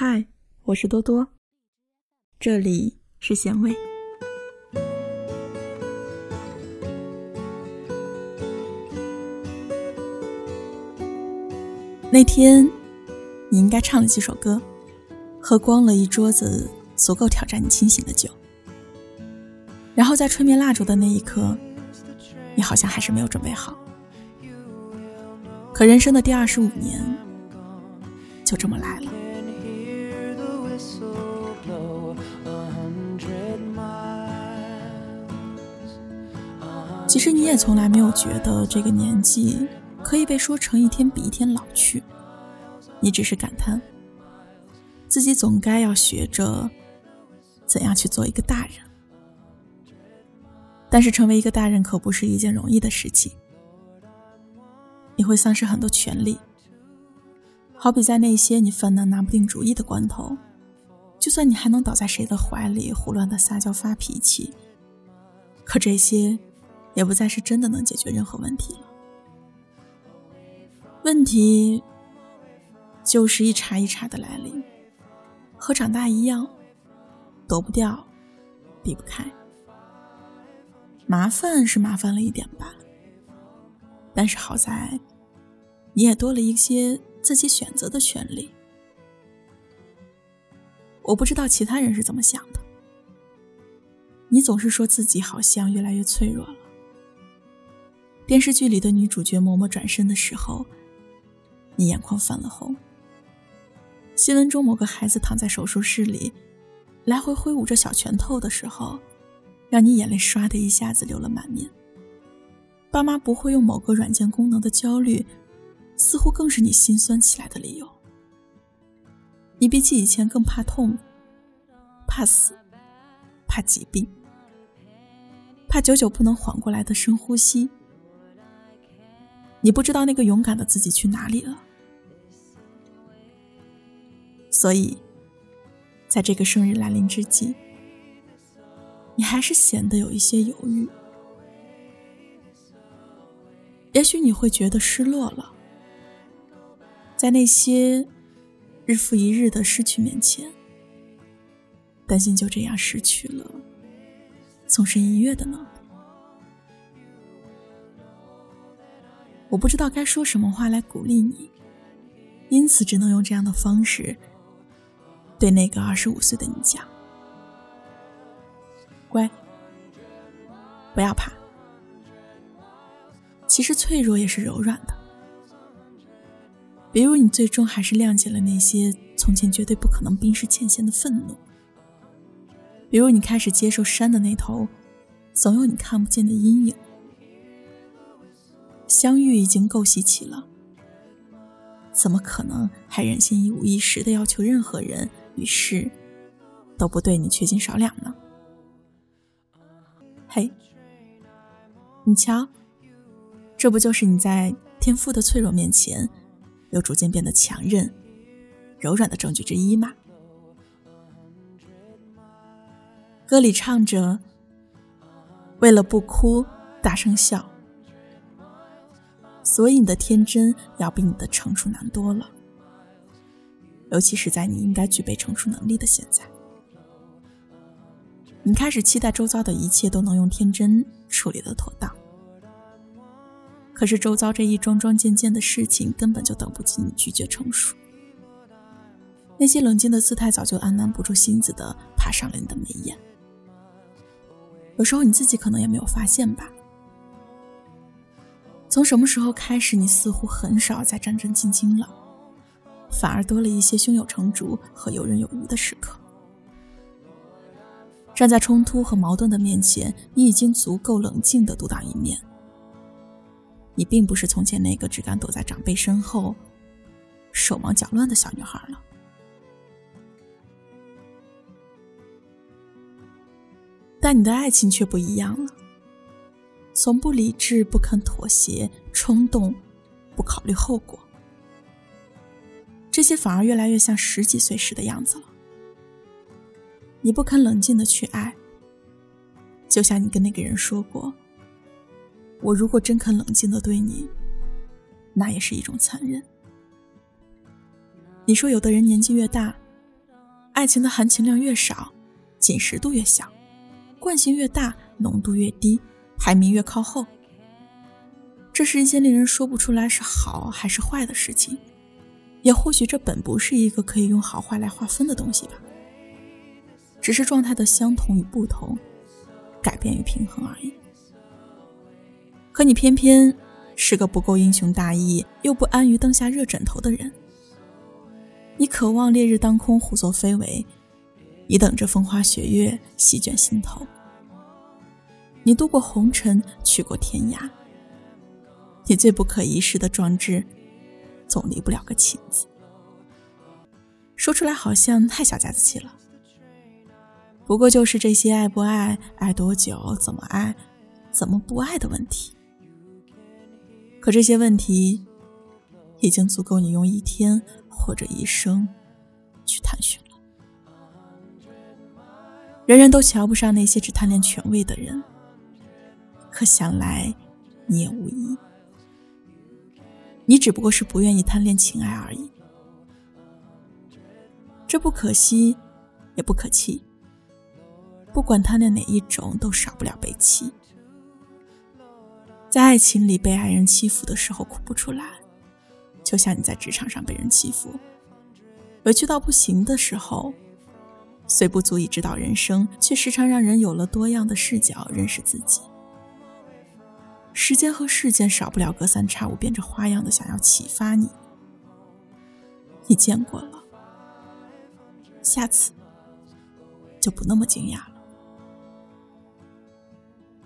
嗨，我是多多，这里是咸味。那天，你应该唱了几首歌，喝光了一桌子足够挑战你清醒的酒，然后在吹灭蜡烛的那一刻，你好像还是没有准备好。可人生的第二十五年，就这么来了。其实你也从来没有觉得这个年纪可以被说成一天比一天老去，你只是感叹自己总该要学着怎样去做一个大人。但是成为一个大人可不是一件容易的事情，你会丧失很多权利。好比在那些你犯难拿不定主意的关头，就算你还能倒在谁的怀里胡乱的撒娇发脾气，可这些。也不再是真的能解决任何问题了。问题就是一茬一茬的来临，和长大一样，躲不掉，避不开。麻烦是麻烦了一点吧，但是好在你也多了一些自己选择的权利。我不知道其他人是怎么想的，你总是说自己好像越来越脆弱了。电视剧里的女主角嬷嬷转身的时候，你眼眶泛了红。新闻中某个孩子躺在手术室里，来回挥舞着小拳头的时候，让你眼泪唰的一下子流了满面。爸妈不会用某个软件功能的焦虑，似乎更是你心酸起来的理由。你比起以前更怕痛，怕死，怕疾病，怕久久不能缓过来的深呼吸。你不知道那个勇敢的自己去哪里了，所以，在这个生日来临之际，你还是显得有一些犹豫。也许你会觉得失落了，在那些日复一日的失去面前，担心就这样失去了纵身一跃的能力。我不知道该说什么话来鼓励你，因此只能用这样的方式对那个二十五岁的你讲：“乖，不要怕。其实脆弱也是柔软的。比如你最终还是谅解了那些从前绝对不可能冰释前嫌的愤怒；比如你开始接受山的那头总有你看不见的阴影。”相遇已经够稀奇了，怎么可能还忍心一五一十的要求任何人与事都不对你缺斤少两呢？嘿，你瞧，这不就是你在天赋的脆弱面前，又逐渐变得强韧、柔软的证据之一吗？歌里唱着：“为了不哭，大声笑。”所以你的天真要比你的成熟难多了，尤其是在你应该具备成熟能力的现在。你开始期待周遭的一切都能用天真处理的妥当，可是周遭这一桩桩件件的事情根本就等不及你拒绝成熟。那些冷静的姿态早就按捺不住心子的爬上了你的眉眼，有时候你自己可能也没有发现吧。从什么时候开始，你似乎很少再战战兢兢了，反而多了一些胸有成竹和游刃有余的时刻。站在冲突和矛盾的面前，你已经足够冷静的独当一面。你并不是从前那个只敢躲在长辈身后，手忙脚乱的小女孩了。但你的爱情却不一样了。从不理智、不肯妥协、冲动、不考虑后果，这些反而越来越像十几岁时的样子了。你不肯冷静的去爱，就像你跟那个人说过：“我如果真肯冷静的对你，那也是一种残忍。”你说有的人年纪越大，爱情的含情量越少，紧实度越小，惯性越大，浓度越低，排名越靠后。这是一件令人说不出来是好还是坏的事情，也或许这本不是一个可以用好坏来划分的东西吧。只是状态的相同与不同，改变与平衡而已。可你偏偏是个不够英雄大义，又不安于灯下热枕头的人。你渴望烈日当空，胡作非为；你等着风花雪月，席卷心头。你渡过红尘，去过天涯。你最不可一世的壮志，总离不了个情字。说出来好像太小家子气了，不过就是这些爱不爱、爱多久、怎么爱、怎么不爱的问题。可这些问题，已经足够你用一天或者一生去探寻了。人人都瞧不上那些只贪恋权位的人，可想来你也无疑。你只不过是不愿意贪恋情爱而已，这不可惜，也不可气。不管贪恋哪一种，都少不了被欺。在爱情里被爱人欺负的时候哭不出来，就像你在职场上被人欺负，委屈到不行的时候，虽不足以指导人生，却时常让人有了多样的视角认识自己。时间和事件少不了隔三差五变着花样的想要启发你，你见过了，下次就不那么惊讶了。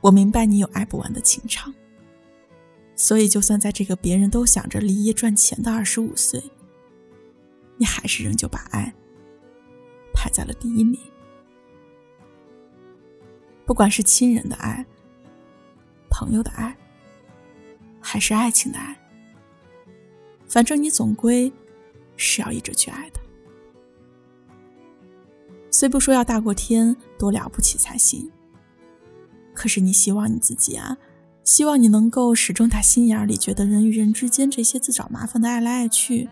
我明白你有爱不完的情长，所以就算在这个别人都想着立业赚钱的二十五岁，你还是仍旧把爱排在了第一名。不管是亲人的爱。朋友的爱，还是爱情的爱，反正你总归是要一直去爱的。虽不说要大过天，多了不起才行，可是你希望你自己啊，希望你能够始终打心眼里觉得人与人之间这些自找麻烦的爱来爱去，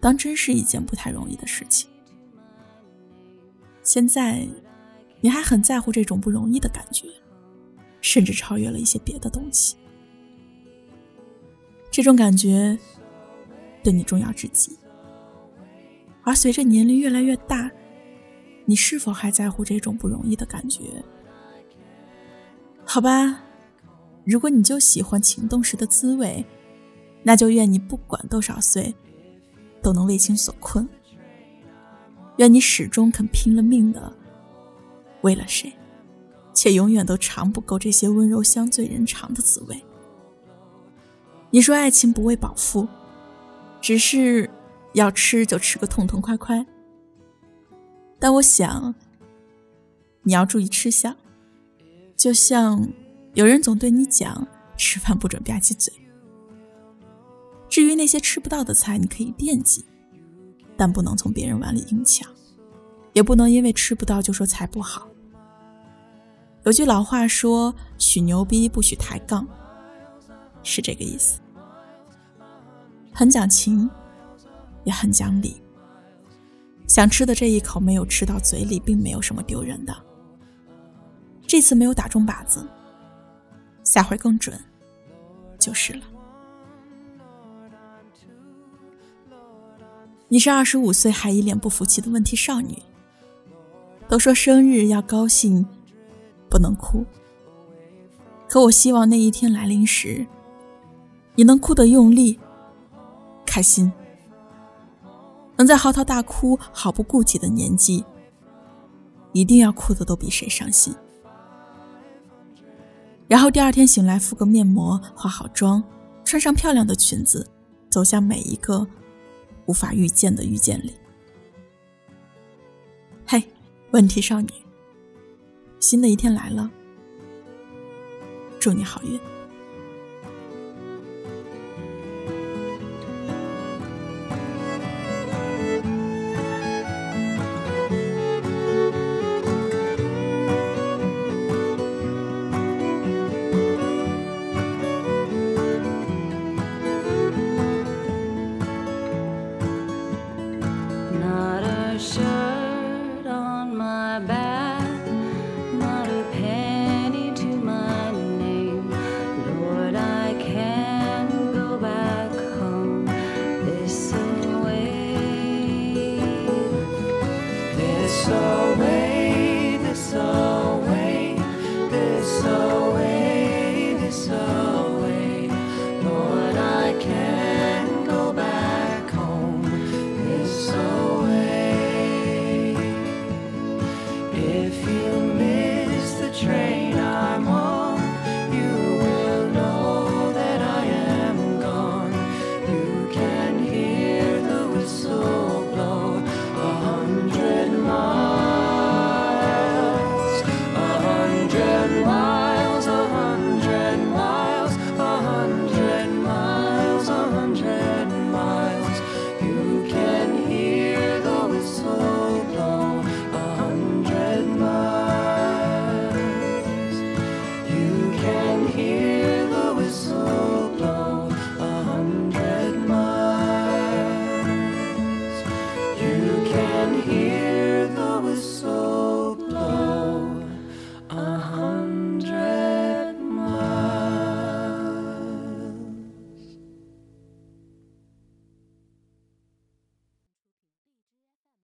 当真是一件不太容易的事情。现在，你还很在乎这种不容易的感觉。甚至超越了一些别的东西，这种感觉对你重要至极。而随着年龄越来越大，你是否还在乎这种不容易的感觉？好吧，如果你就喜欢情动时的滋味，那就愿你不管多少岁，都能为情所困。愿你始终肯拼了命的为了谁。且永远都尝不够这些温柔乡醉人肠的滋味。你说爱情不为饱腹，只是要吃就吃个痛痛快快。但我想，你要注意吃相，就像有人总对你讲，吃饭不准吧唧嘴。至于那些吃不到的菜，你可以惦记，但不能从别人碗里硬抢，也不能因为吃不到就说菜不好。有句老话说：“许牛逼不许抬杠”，是这个意思。很讲情，也很讲理。想吃的这一口没有吃到嘴里，并没有什么丢人的。这次没有打中靶子，下回更准，就是了。你是二十五岁还一脸不服气的问题少女。都说生日要高兴。不能哭，可我希望那一天来临时，你能哭得用力、开心，能在嚎啕大哭、毫不顾忌的年纪，一定要哭的都比谁伤心。然后第二天醒来，敷个面膜，化好妆，穿上漂亮的裙子，走向每一个无法预见的遇见里。嘿，问题少女。新的一天来了，祝你好运。